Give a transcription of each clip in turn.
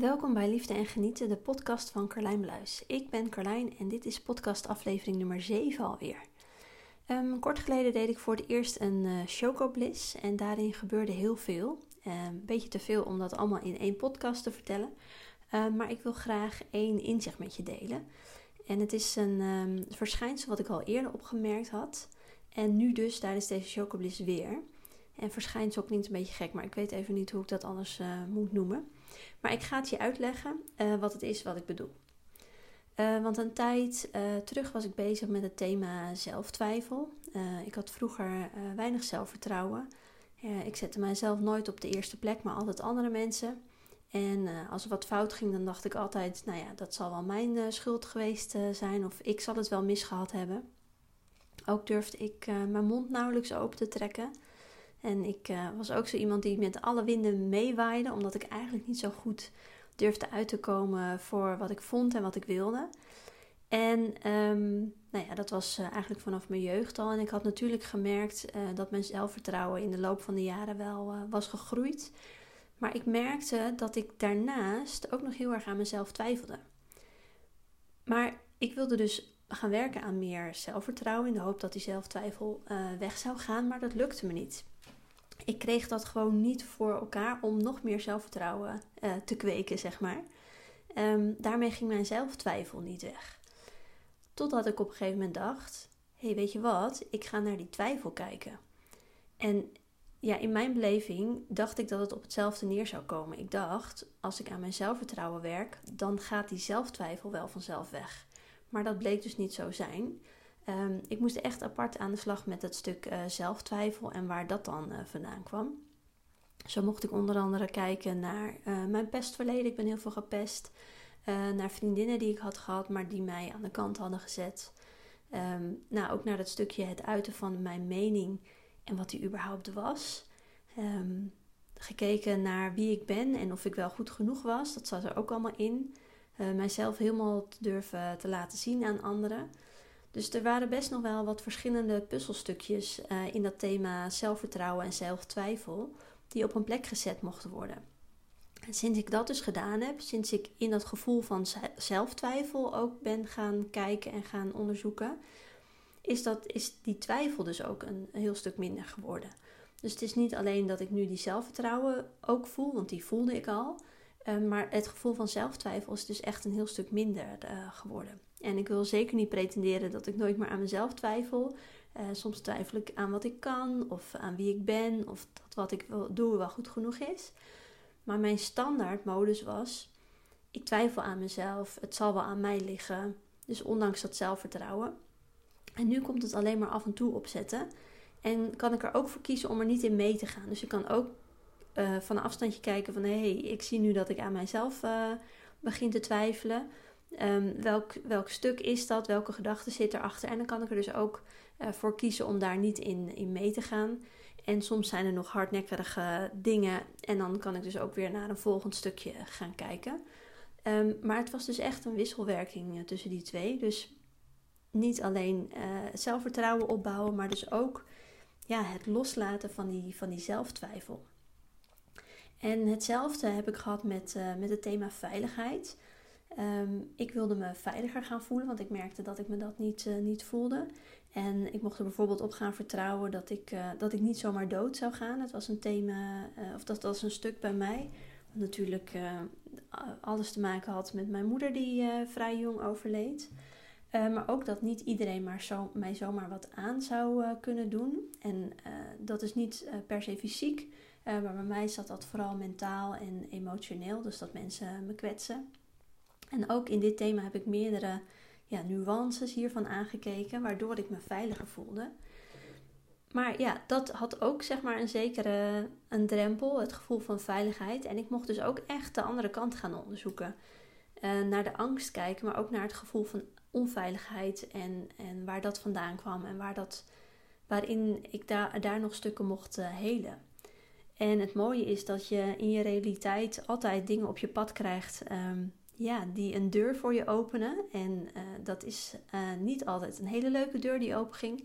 Welkom bij Liefde en Genieten, de podcast van Carlijn Bluis. Ik ben Carlijn en dit is podcast aflevering nummer 7 alweer. Um, kort geleden deed ik voor het eerst een uh, chocobliss en daarin gebeurde heel veel. Ehm, een beetje te veel om dat allemaal in één podcast te vertellen. Ehm, maar ik wil graag één inzicht met je delen. En het is een verschijnsel wat ik al eerder opgemerkt had. En nu dus tijdens deze chocobliss weer. En verschijnsel klinkt een beetje gek, maar ik weet even niet hoe ik dat anders uh, moet noemen. Maar ik ga het je uitleggen uh, wat het is wat ik bedoel. Uh, want een tijd terug was ik bezig met het thema zelftwijfel. ik had vroeger weinig zelfvertrouwen. ik zette mijzelf nooit op de eerste plek, maar altijd andere mensen. En als er wat fout ging, dan dacht ik altijd: nou ja, dat zal wel mijn schuld geweest zijn, of ik zal het wel misgehad hebben. Ook durfde ik mijn mond nauwelijks open te trekken. En ik uh, was ook zo iemand die met alle winden meewaaide, omdat ik eigenlijk niet zo goed durfde uit te komen voor wat ik vond en wat ik wilde. En um, nou ja, dat was uh, eigenlijk vanaf mijn jeugd al. En ik had natuurlijk gemerkt uh, dat mijn zelfvertrouwen in de loop van de jaren wel was gegroeid. Maar ik merkte dat ik daarnaast ook nog heel erg aan mezelf twijfelde. Maar ik wilde dus gaan werken aan meer zelfvertrouwen in de hoop dat die zelftwijfel weg zou gaan, maar dat lukte me niet ik kreeg dat gewoon niet voor elkaar om nog meer zelfvertrouwen uh, te kweken, zeg maar. Um, daarmee ging mijn zelftwijfel niet weg. Totdat ik op een gegeven moment dacht: hé, hey, weet je wat? Ik ga naar die twijfel kijken. En ja, in mijn beleving dacht ik dat het op hetzelfde neer zou komen. Ik dacht: als ik aan mijn zelfvertrouwen werk, dan gaat die zelftwijfel wel vanzelf weg. Maar dat bleek dus niet zo zijn. Um, ik moest echt apart aan de slag met het stuk uh, zelftwijfel en waar dat dan uh, vandaan kwam. Zo mocht ik onder andere kijken naar uh, mijn pestverleden. Ik ben heel veel gepest. naar vriendinnen die ik had gehad, maar die mij aan de kant hadden gezet. Um, nou, ook naar dat stukje het uiten van mijn mening en wat die überhaupt was. Um, gekeken naar wie ik ben en of ik wel goed genoeg was. Dat zat er ook allemaal in. mijzelf helemaal durven te laten zien aan anderen. Dus er waren best nog wel wat verschillende puzzelstukjes uh, in dat thema zelfvertrouwen en zelftwijfel die op een plek gezet mochten worden. En sinds ik dat dus gedaan heb, sinds ik in dat gevoel van zelftwijfel ook ben gaan kijken en gaan onderzoeken, is, dat, is die twijfel dus ook een, heel stuk minder geworden. Dus het is niet alleen dat ik nu die zelfvertrouwen ook voel, want die voelde ik al, uh, maar het gevoel van zelftwijfel is dus echt een heel stuk minder uh, geworden. En ik wil zeker niet pretenderen dat ik nooit meer aan mezelf twijfel. Uh, soms twijfel ik aan wat ik kan, of aan wie ik ben, of dat wat ik doe wel goed genoeg is. Maar mijn standaardmodus was: ik twijfel aan mezelf, het zal wel aan mij liggen. Dus ondanks dat zelfvertrouwen. En nu komt het alleen maar af en toe opzetten. En kan ik er ook voor kiezen om er niet in mee te gaan. Dus ik kan ook uh, van een afstandje kijken van hé, hey, ik zie nu dat ik aan mijzelf uh, begin te twijfelen. Um, welk, welk stuk is dat? Welke gedachte zit erachter? En dan kan ik er dus ook uh, voor kiezen om daar niet in, in mee te gaan. En soms zijn er nog hardnekkige dingen. En dan kan ik dus ook weer naar een volgend stukje gaan kijken. Um, maar het was dus echt een wisselwerking uh, tussen die twee. Dus niet alleen uh, zelfvertrouwen opbouwen, maar dus ook ja, het loslaten van die, van die zelftwijfel. En hetzelfde heb ik gehad met, met het thema veiligheid. Um, ik wilde me veiliger gaan voelen, want ik merkte dat ik me dat niet, uh, niet voelde. En ik mocht er bijvoorbeeld op gaan vertrouwen dat ik, uh, dat ik niet zomaar dood zou gaan. Het was een thema, uh, of dat was een stuk bij mij. Wat natuurlijk alles te maken had met mijn moeder die vrij jong overleed. maar ook dat niet iedereen maar zo, mij zomaar wat aan zou kunnen doen. En dat is niet per se fysiek, maar bij mij zat dat vooral mentaal en emotioneel. Dus dat mensen me kwetsen. En ook in dit thema heb ik meerdere ja, nuances hiervan aangekeken, waardoor ik me veiliger voelde. Maar ja, dat had ook zeg maar een zekere een drempel, het gevoel van veiligheid. En ik mocht dus ook echt de andere kant gaan onderzoeken. Uh, naar de angst kijken, maar ook naar het gevoel van onveiligheid en, en waar dat vandaan kwam en waar dat, waarin ik daar, daar nog stukken mocht uh, helen. En het mooie is dat je in je realiteit altijd dingen op je pad krijgt um, ja, die een deur voor je openen. En uh, dat is uh, niet altijd een hele leuke deur die openging.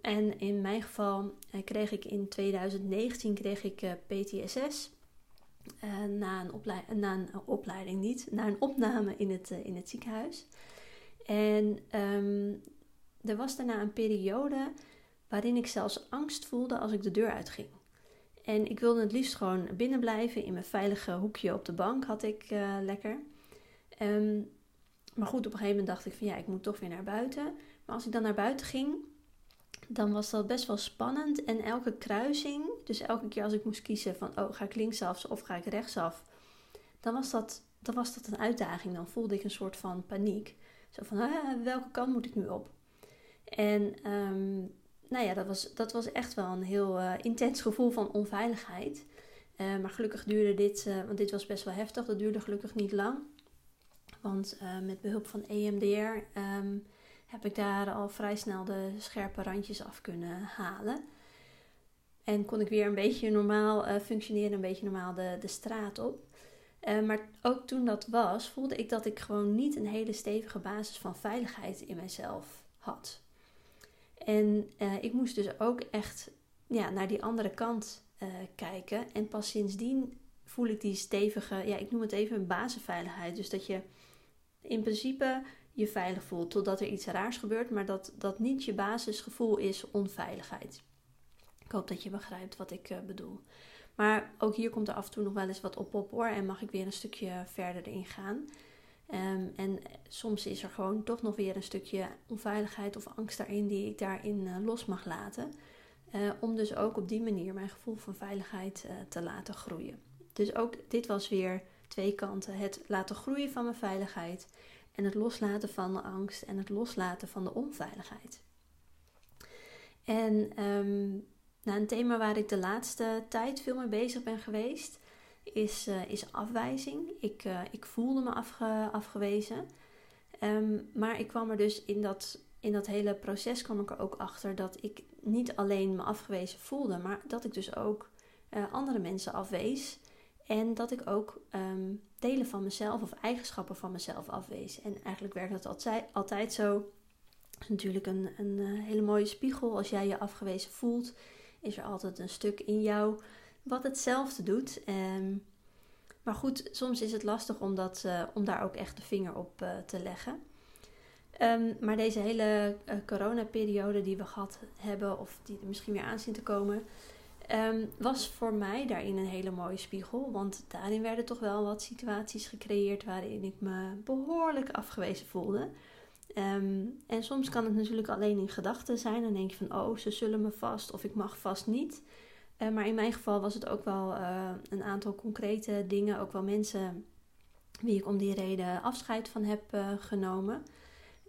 En in mijn geval uh, kreeg ik in 2019 kreeg ik PTSS. na, een na een opleiding niet, na een opname in het, in het ziekenhuis. En ehm, er was daarna een periode waarin ik zelfs angst voelde als ik de deur uitging. En ik wilde het liefst gewoon binnen blijven in mijn veilige hoekje op de bank, had ik lekker. Ehm, maar goed, op een gegeven moment dacht ik van ja, ik moet toch weer naar buiten. Maar als ik dan naar buiten ging, dan was dat best wel spannend. En elke kruising, dus elke keer als ik moest kiezen van oh, ga ik linksaf of ga ik rechtsaf, dan was dat, dan was dat een uitdaging. Dan voelde ik een soort van paniek. Zo van ah, welke kant moet ik nu op? En um, nou ja, dat was, dat was echt wel een heel uh, intens gevoel van onveiligheid. Uh, maar gelukkig duurde dit, uh, want dit was best wel heftig, dat duurde gelukkig niet lang. Want met behulp van EMDR ehm, heb ik daar al vrij snel de scherpe randjes af kunnen halen. En kon ik weer een beetje normaal functioneren, een beetje normaal de, de straat op. maar ook toen dat was, voelde ik dat ik gewoon niet een hele stevige basis van veiligheid in mezelf had. En ik moest dus ook echt ja, naar die andere kant kijken. En pas sindsdien voel ik die stevige, ja, ik noem het even een basisveiligheid. Dus dat je in principe je veilig voelt totdat er iets raars gebeurt, maar dat dat niet je basisgevoel is onveiligheid. Ik hoop dat je begrijpt wat ik uh, bedoel. Maar ook hier komt er af en toe nog wel eens wat op op hoor en mag ik weer een stukje verder ingaan. Um, en soms is er gewoon toch nog weer een stukje onveiligheid of angst daarin die ik daarin uh, los mag laten. Uh, om dus ook op die manier mijn gevoel van veiligheid te laten groeien. Dus ook dit was weer twee kanten. Het laten groeien van mijn veiligheid en het loslaten van de angst en het loslaten van de onveiligheid. En um, een thema waar ik de laatste tijd veel mee bezig ben geweest, is, uh, is afwijzing. Ik, uh, ik voelde me afge, afgewezen. Um, maar ik kwam er dus in dat, in dat hele proces kwam ik er ook achter dat ik niet alleen me afgewezen voelde, maar dat ik dus ook uh, andere mensen afwees. En dat ik ook um, delen van mezelf of eigenschappen van mezelf afwees. En eigenlijk werkt dat altijd, altijd zo. Het is natuurlijk een, een hele mooie spiegel. Als jij je afgewezen voelt, is er altijd een stuk in jou wat hetzelfde doet. Um, maar goed, soms is het lastig om, dat, uh, om daar ook echt de vinger op uh, te leggen. Um, maar deze hele uh, coronaperiode die we gehad hebben, of die er misschien weer aan zien te komen, um, was voor mij daarin een hele mooie spiegel. Want daarin werden toch wel wat situaties gecreëerd waarin ik me behoorlijk afgewezen voelde. Um, en soms kan het natuurlijk alleen in gedachten zijn. Dan denk je van, oh, ze zullen me vast of ik mag vast niet. Uh, maar in mijn geval was het ook wel uh, een aantal concrete dingen, ook wel mensen wie ik om die reden afscheid van heb uh, genomen.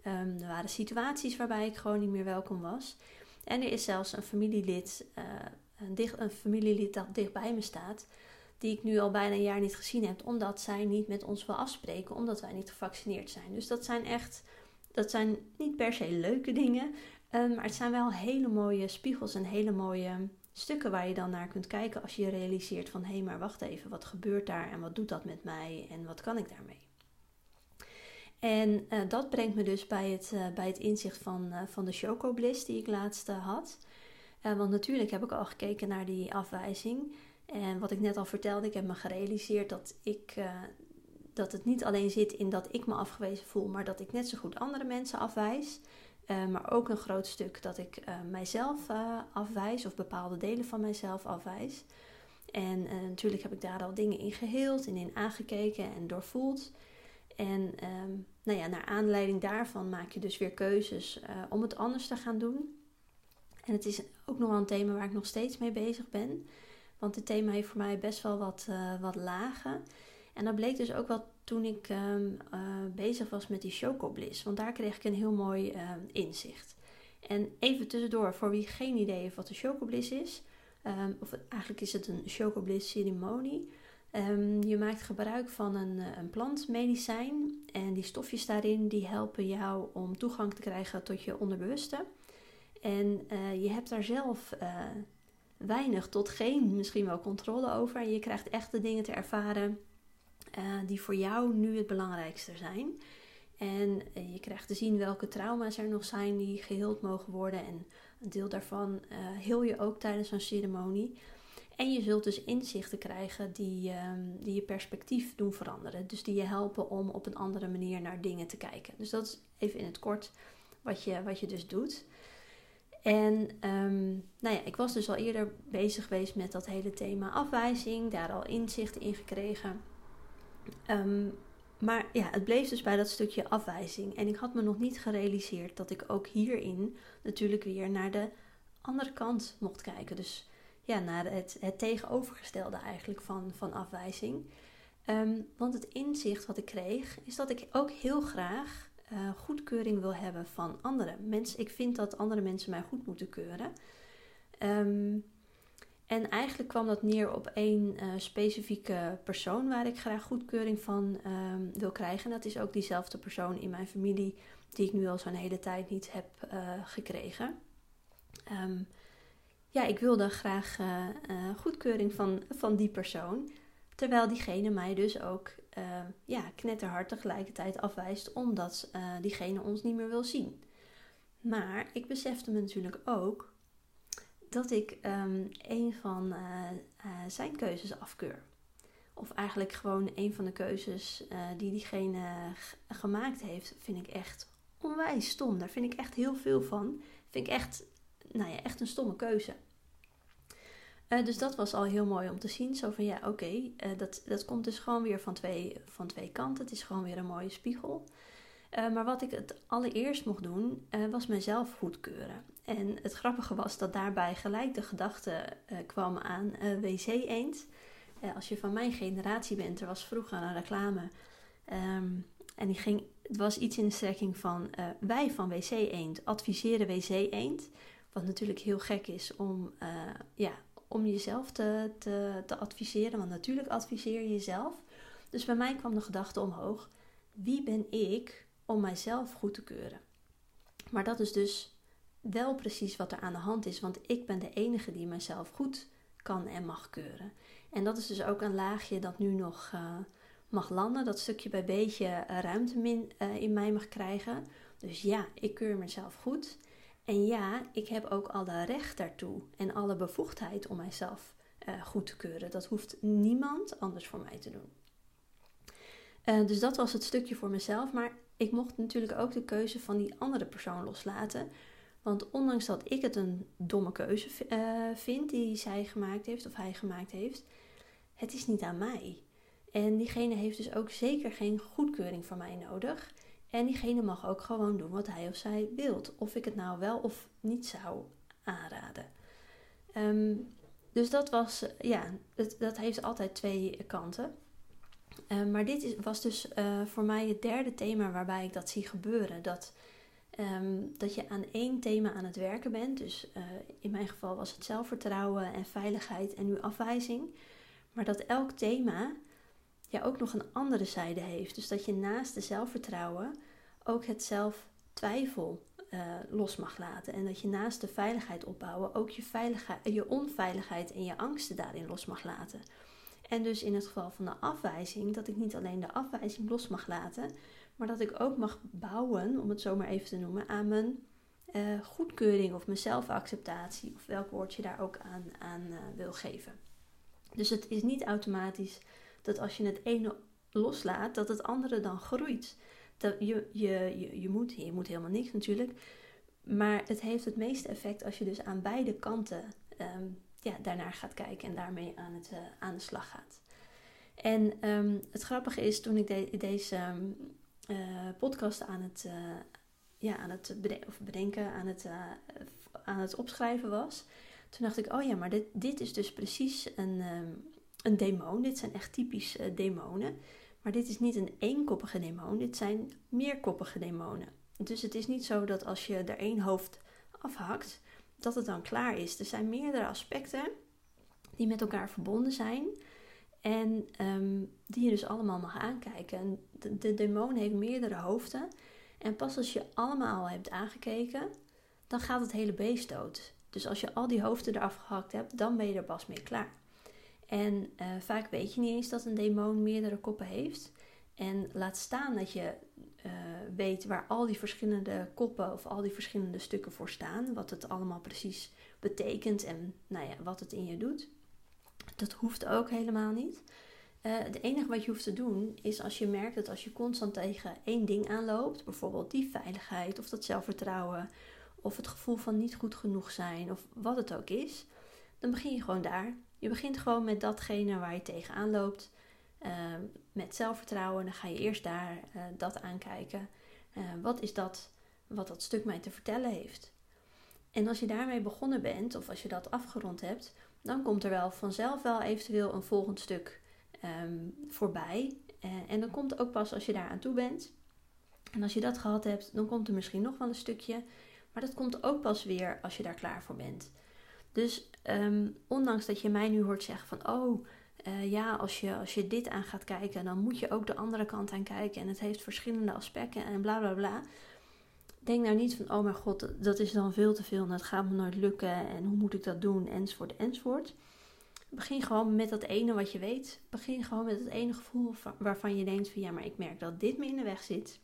Um, er waren situaties waarbij ik gewoon niet meer welkom was. En er is zelfs een familielid, een, dicht, een familielid dat dicht bij me staat, die ik nu al bijna een jaar niet gezien heb, omdat zij niet met ons wil afspreken, omdat wij niet gevaccineerd zijn. Dus dat zijn echt, dat zijn niet per se leuke dingen, um, maar het zijn wel hele mooie spiegels en hele mooie stukken waar je dan naar kunt kijken als je realiseert van hé, hey, maar wacht even, wat gebeurt daar en wat doet dat met mij en wat kan ik daarmee? En uh, dat brengt me dus bij het, uh, bij het inzicht van, uh, van de chocobliss die ik laatst had. Want natuurlijk heb ik al gekeken naar die afwijzing. En wat ik net al vertelde, ik heb me gerealiseerd dat, ik, dat het niet alleen zit in dat ik me afgewezen voel, maar dat ik net zo goed andere mensen afwijs. Uh, maar ook een groot stuk dat ik mijzelf uh, afwijs of bepaalde delen van mijzelf afwijs. En natuurlijk heb ik daar al dingen in geheeld en in aangekeken en doorvoeld. En um, nou ja, naar aanleiding daarvan maak je dus weer keuzes om het anders te gaan doen. En het is ook nog wel een thema waar ik nog steeds mee bezig ben. Want dit thema heeft voor mij best wel wat, wat lagen. En dat bleek dus ook wel toen ik um, uh, bezig was met die chocobliss. Want daar kreeg ik een heel mooi uh, inzicht. En even tussendoor, voor wie geen idee heeft wat de chocobliss is. Um, of eigenlijk is het een chocobliss ceremonie. Je maakt gebruik van een, eh, een plantmedicijn. En die stofjes daarin die helpen jou om toegang te krijgen tot je onderbewuste. En uh, je hebt daar zelf uh, weinig tot geen misschien wel controle over. En je krijgt echt de dingen te ervaren uh, die voor jou nu het belangrijkste zijn. En je krijgt te zien welke trauma's er nog zijn die geheeld mogen worden. En een deel daarvan heel je ook tijdens een ceremonie. En je zult dus inzichten krijgen die, ehm, die je perspectief doen veranderen. Dus die je helpen om op een andere manier naar dingen te kijken. Dus dat is even in het kort wat je, wat je dus doet. En um, nou ja, ik was dus al eerder bezig geweest met dat hele thema afwijzing, daar al inzichten in gekregen. Ehm, maar ja, het bleef dus bij dat stukje afwijzing. En ik had me nog niet gerealiseerd dat ik ook hierin natuurlijk weer naar de andere kant mocht kijken. Dus ja, naar het, het tegenovergestelde eigenlijk van, van afwijzing. Um, want het inzicht wat ik kreeg is dat ik ook heel graag uh, goedkeuring wil hebben van anderen. Mensen, ik vind dat andere mensen mij goed moeten keuren. Um, en eigenlijk kwam dat neer op één uh, specifieke persoon waar ik graag goedkeuring van um, wil krijgen. En dat is ook diezelfde persoon in mijn familie die ik nu al zo'n hele tijd niet heb uh, gekregen. Um, ja, ik wilde graag goedkeuring van, van die persoon. Terwijl diegene mij dus ook uh, ja, knetterhard tegelijkertijd afwijst omdat uh, diegene ons niet meer wil zien. Maar ik besefte me natuurlijk ook dat ik um, een van uh, zijn keuzes afkeur. Of eigenlijk gewoon een van de keuzes die diegene gemaakt heeft, vind ik echt onwijs stom. Daar vind ik echt heel veel van. Vind ik echt, nou ja, echt een stomme keuze. Uh, dus dat was al heel mooi om te zien. Zo van ja, oké, uh, dat, dat komt dus gewoon weer van twee, van twee kanten. Het is gewoon weer een mooie spiegel. Uh, maar wat ik het allereerst mocht doen, was mezelf goedkeuren. En het grappige was dat daarbij gelijk de gedachte kwam aan wc-eend. als je van mijn generatie bent, er was vroeger een reclame. Um, en die ging, het was iets in de strekking van wij van wc-eend adviseren wc-eend. Wat natuurlijk heel gek is om ja, om jezelf te, te, te adviseren. Want natuurlijk adviseer je jezelf. Dus bij mij kwam de gedachte omhoog: wie ben ik om mijzelf goed te keuren? Maar dat is dus wel precies wat er aan de hand is, want ik ben de enige die mijzelf goed kan en mag keuren. En dat is dus ook een laagje dat nu nog uh, mag landen, dat stukje bij beetje ruimte uh, in mij mag krijgen. Dus ja, ik keur mezelf goed. En ja, ik heb ook alle recht daartoe en alle bevoegdheid om mijzelf uh, goed te keuren. Dat hoeft niemand anders voor mij te doen. Uh, dus dat was het stukje voor mezelf. Maar ik mocht natuurlijk ook de keuze van die andere persoon loslaten. Want ondanks dat ik het een domme keuze uh, vind die zij gemaakt heeft of hij gemaakt heeft, het is niet aan mij. En diegene heeft dus ook zeker geen goedkeuring van mij nodig. En diegene mag ook gewoon doen wat hij of zij wilt. Of ik het nou wel of niet zou aanraden. Um, dus dat was, ja, het, dat heeft altijd twee kanten. Um, maar dit is, was dus uh, voor mij het derde thema waarbij ik dat zie gebeuren. Dat, um, dat je aan één thema aan het werken bent. Dus uh, in mijn geval was het zelfvertrouwen en veiligheid en nu afwijzing. Maar dat elk thema ja, ook nog een andere zijde heeft. Dus dat je naast de zelfvertrouwen ook het zelftwijfel uh, los mag laten. En dat je naast de veiligheid opbouwen ook je, je onveiligheid en je angsten daarin los mag laten. En dus in het geval van de afwijzing, dat ik niet alleen de afwijzing los mag laten, maar dat ik ook mag bouwen, om het zo maar even te noemen, aan mijn uh, goedkeuring of mijn zelfacceptatie, of welk woord je daar ook aan, aan uh, wil geven. Dus het is niet automatisch dat als je het ene loslaat, dat het andere dan groeit. Dat je, je, je, je, moet, je moet helemaal niks natuurlijk. Maar het heeft het meeste effect als je dus aan beide kanten um, ja, daarnaar gaat kijken en daarmee aan, het, uh, aan de slag gaat. En um, het grappige is, toen ik de, deze um, uh, podcast aan het, uh, ja, aan het of bedenken, aan het, aan het opschrijven was, toen dacht ik, oh ja, maar dit, dit is dus precies een, een demon. Dit zijn echt typisch uh, demonen. Maar dit is niet een eenkoppige demon. Dit zijn meerkoppige demonen. Dus het is niet zo dat als je er één hoofd afhakt, dat het dan klaar is. Er zijn meerdere aspecten die met elkaar verbonden zijn. En um, die je dus allemaal mag aankijken. De, de demon heeft meerdere hoofden. En pas als je allemaal hebt aangekeken, dan gaat het hele beest dood. Dus als je al die hoofden eraf gehakt hebt, dan ben je er pas mee klaar. En uh, vaak weet je niet eens dat een demon meerdere koppen heeft. En laat staan dat je uh, weet waar al die verschillende koppen of al die verschillende stukken voor staan. Wat het allemaal precies betekent en nou ja, wat het in je doet. Dat hoeft ook helemaal niet. Uh, het enige wat je hoeft te doen is als je merkt dat als je constant tegen één ding aanloopt, bijvoorbeeld die veiligheid of dat zelfvertrouwen of het gevoel van niet goed genoeg zijn of wat het ook is, dan begin je gewoon daar. Je begint gewoon met datgene waar je tegenaan loopt, uh, met zelfvertrouwen. Dan ga je eerst daar uh, dat aankijken. wat is dat wat dat stuk mij te vertellen heeft? En als je daarmee begonnen bent of als je dat afgerond hebt, dan komt er wel vanzelf wel eventueel een volgend stuk um, voorbij. Uh, en dan komt ook pas als je daar aan toe bent. En als je dat gehad hebt, dan komt er misschien nog wel een stukje. Maar dat komt ook pas weer als je daar klaar voor bent. Dus um, ondanks dat je mij nu hoort zeggen van oh uh, ja, als je, als je dit aan gaat kijken, dan moet je ook de andere kant aan kijken. En het heeft verschillende aspecten en bla bla bla. Denk nou niet van oh mijn god, dat is dan veel te veel en dat gaat me nooit lukken. En hoe moet ik dat doen? Enzovoort, enzovoort. Begin gewoon met dat ene wat je weet. Begin gewoon met het ene gevoel waarvan je denkt van ja, maar ik merk dat dit me in de weg zit.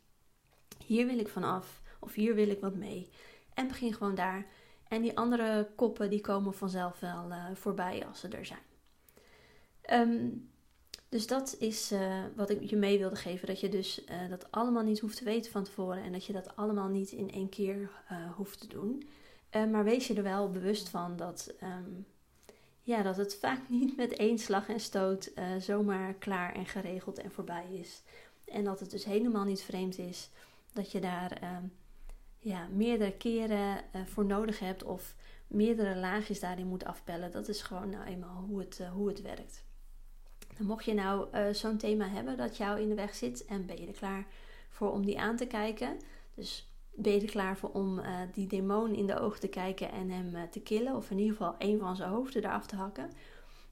Hier wil ik vanaf of hier wil ik wat mee. En begin gewoon daar. En die andere koppen die komen vanzelf wel uh, voorbij als ze er zijn. Um, dus dat is uh, wat ik je mee wilde geven. Dat je dus uh, dat allemaal niet hoeft te weten van tevoren. En dat je dat allemaal niet in één keer hoeft te doen. maar wees je er wel bewust van dat um, ja, dat het vaak niet met één slag en stoot zomaar klaar en geregeld en voorbij is. En dat het dus helemaal niet vreemd is dat je daar uh, ja, meerdere keren uh, voor nodig hebt of meerdere laagjes daarin moet afpellen. Dat is gewoon nou eenmaal hoe het, hoe het werkt. Mocht je nou zo'n thema hebben dat jou in de weg zit en ben je er klaar voor om die aan te kijken. Dus ben je er klaar voor om die demon in de ogen te kijken en hem te killen, of in ieder geval een van zijn hoofden eraf te hakken,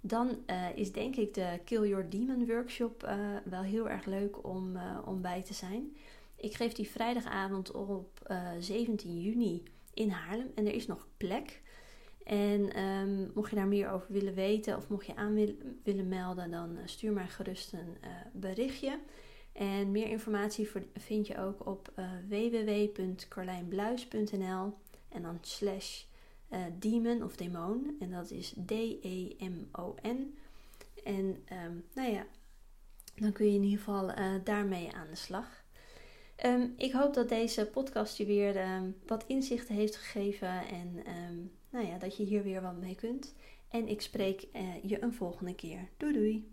dan is denk ik de Kill Your Demon workshop wel heel erg leuk om, om bij te zijn. Ik geef die vrijdagavond op 17 juni in Haarlem en er is nog plek. En um, mocht je daar meer over willen weten of mocht je aan wil, willen melden, dan stuur mij gerust een berichtje. En meer informatie vind je ook op uh, www.carlijnbluis.nl en dan slash uh, demon of demon. En dat is D-E-M-O-N. En um, nou ja, dan kun je in ieder geval uh, daarmee aan de slag. Um, ik hoop dat deze podcast je weer um, wat inzichten heeft gegeven en nou ja, dat je hier weer wat mee kunt. En ik spreek je een volgende keer. Doei doei!